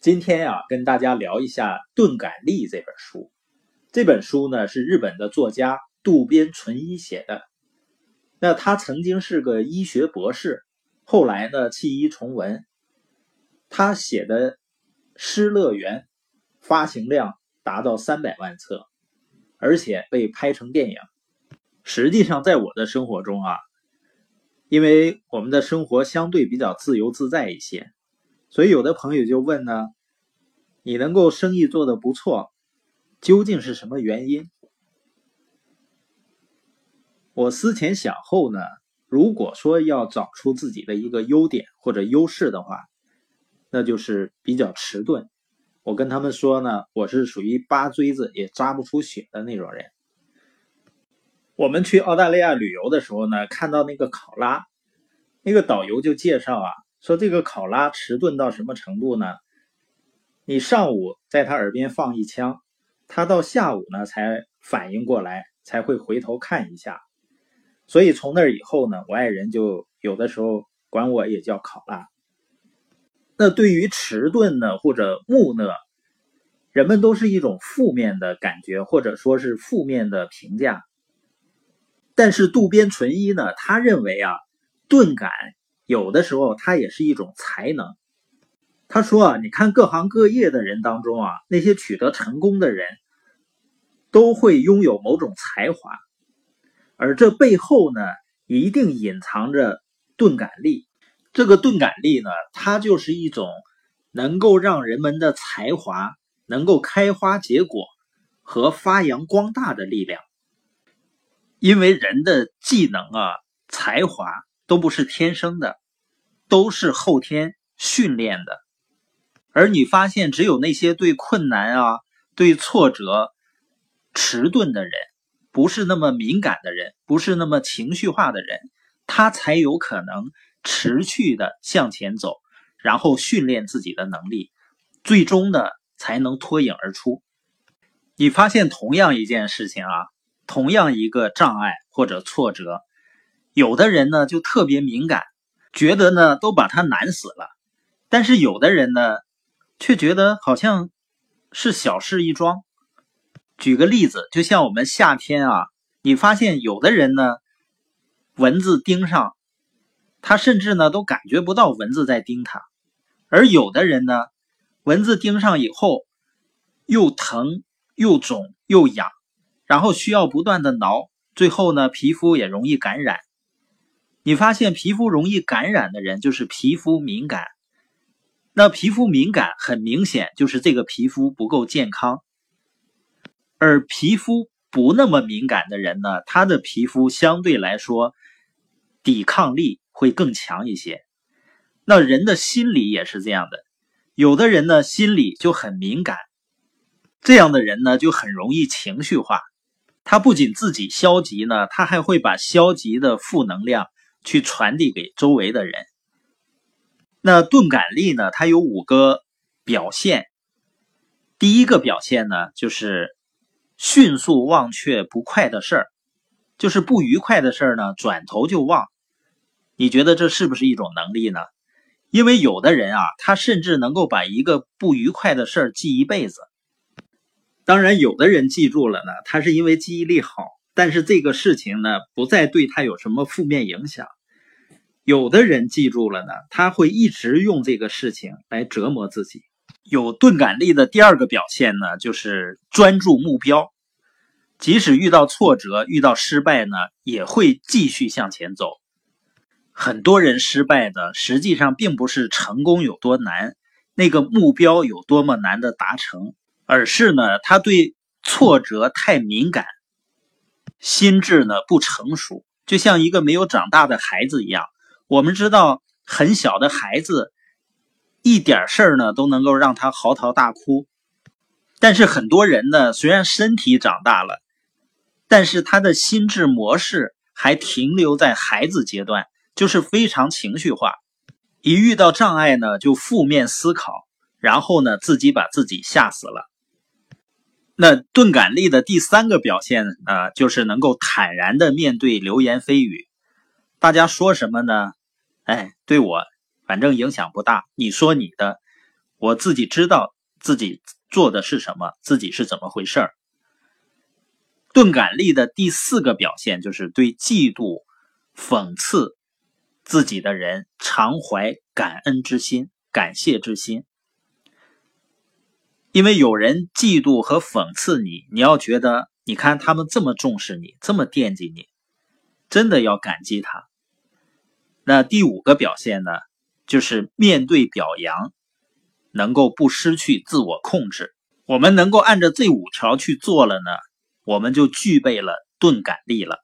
今天呀，跟大家聊一下《钝感力》这本书。这本书呢是日本的作家渡边淳一写的。那他曾经是个医学博士，后来呢弃医从文。他写的《失乐园》发行量达到三百万册，而且被拍成电影。实际上，在我的生活中啊，因为我们的生活相对比较自由自在一些，所以有的朋友就问呢：“你能够生意做得不错，究竟是什么原因？”我思前想后呢，如果说要找出自己的一个优点或者优势的话，那就是比较迟钝。我跟他们说呢，我是属于扒锥子也扎不出血的那种人。我们去澳大利亚旅游的时候呢，看到那个考拉，那个导游就介绍啊，说这个考拉迟钝到什么程度呢？你上午在他耳边放一枪，他到下午呢才反应过来，才会回头看一下。所以从那以后呢，我爱人就有的时候管我也叫考拉。那对于迟钝呢或者木讷，人们都是一种负面的感觉，或者说是负面的评价。但是渡边淳一呢，他认为啊，钝感有的时候它也是一种才能。他说啊，你看各行各业的人当中啊，那些取得成功的人，都会拥有某种才华，而这背后呢，一定隐藏着钝感力。这个钝感力呢，它就是一种能够让人们的才华能够开花结果和发扬光大的力量。因为人的技能啊、才华都不是天生的，都是后天训练的。而你发现，只有那些对困难啊、对挫折迟钝的人，不是那么敏感的人，不是那么情绪化的人，他才有可能持续的向前走，然后训练自己的能力，最终呢才能脱颖而出。你发现同样一件事情啊。同样一个障碍或者挫折，有的人呢就特别敏感，觉得呢都把他难死了；但是有的人呢，却觉得好像是小事一桩。举个例子，就像我们夏天啊，你发现有的人呢，蚊子叮上，他甚至呢都感觉不到蚊子在叮他；而有的人呢，蚊子叮上以后，又疼又肿又痒。然后需要不断的挠，最后呢，皮肤也容易感染。你发现皮肤容易感染的人，就是皮肤敏感。那皮肤敏感很明显就是这个皮肤不够健康。而皮肤不那么敏感的人呢，他的皮肤相对来说抵抗力会更强一些。那人的心理也是这样的，有的人呢心理就很敏感，这样的人呢就很容易情绪化。他不仅自己消极呢，他还会把消极的负能量去传递给周围的人。那钝感力呢？它有五个表现。第一个表现呢，就是迅速忘却不快的事儿，就是不愉快的事儿呢，转头就忘。你觉得这是不是一种能力呢？因为有的人啊，他甚至能够把一个不愉快的事儿记一辈子。当然，有的人记住了呢，他是因为记忆力好，但是这个事情呢，不再对他有什么负面影响。有的人记住了呢，他会一直用这个事情来折磨自己。有钝感力的第二个表现呢，就是专注目标，即使遇到挫折、遇到失败呢，也会继续向前走。很多人失败的，实际上并不是成功有多难，那个目标有多么难的达成。而是呢，他对挫折太敏感，心智呢不成熟，就像一个没有长大的孩子一样。我们知道，很小的孩子，一点事儿呢都能够让他嚎啕大哭。但是很多人呢，虽然身体长大了，但是他的心智模式还停留在孩子阶段，就是非常情绪化，一遇到障碍呢就负面思考，然后呢自己把自己吓死了。那钝感力的第三个表现呢，就是能够坦然的面对流言蜚语。大家说什么呢？哎，对我反正影响不大。你说你的，我自己知道自己做的是什么，自己是怎么回事儿。钝感力的第四个表现就是对嫉妒、讽刺自己的人常怀感恩之心、感谢之心。因为有人嫉妒和讽刺你，你要觉得，你看他们这么重视你，这么惦记你，真的要感激他。那第五个表现呢，就是面对表扬，能够不失去自我控制。我们能够按照这五条去做了呢，我们就具备了钝感力了。